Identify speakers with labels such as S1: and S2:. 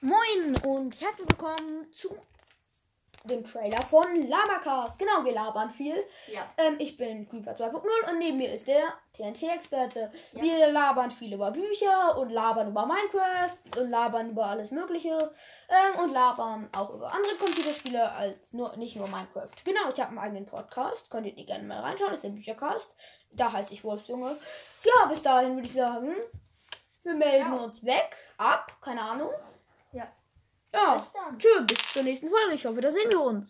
S1: Moin und herzlich willkommen zu dem Trailer von Lamacast. Genau, wir labern viel.
S2: Ja.
S1: Ähm, ich bin Creeper 2.0 und neben mir ist der TNT-Experte.
S2: Ja.
S1: Wir labern viel über Bücher und labern über Minecraft und labern über alles Mögliche ähm, und labern auch über andere Computerspiele als nur nicht nur Minecraft. Genau, ich habe einen eigenen Podcast. Könnt ihr gerne mal reinschauen. Das ist der Büchercast. Da heiße ich Wolfsjunge. Ja, bis dahin würde ich sagen, wir melden
S2: Ciao.
S1: uns weg, ab, keine Ahnung.
S2: Ja.
S1: Ja,
S2: Bis
S1: tschö, bis zur nächsten Folge. Ich hoffe, da sehen wir uns.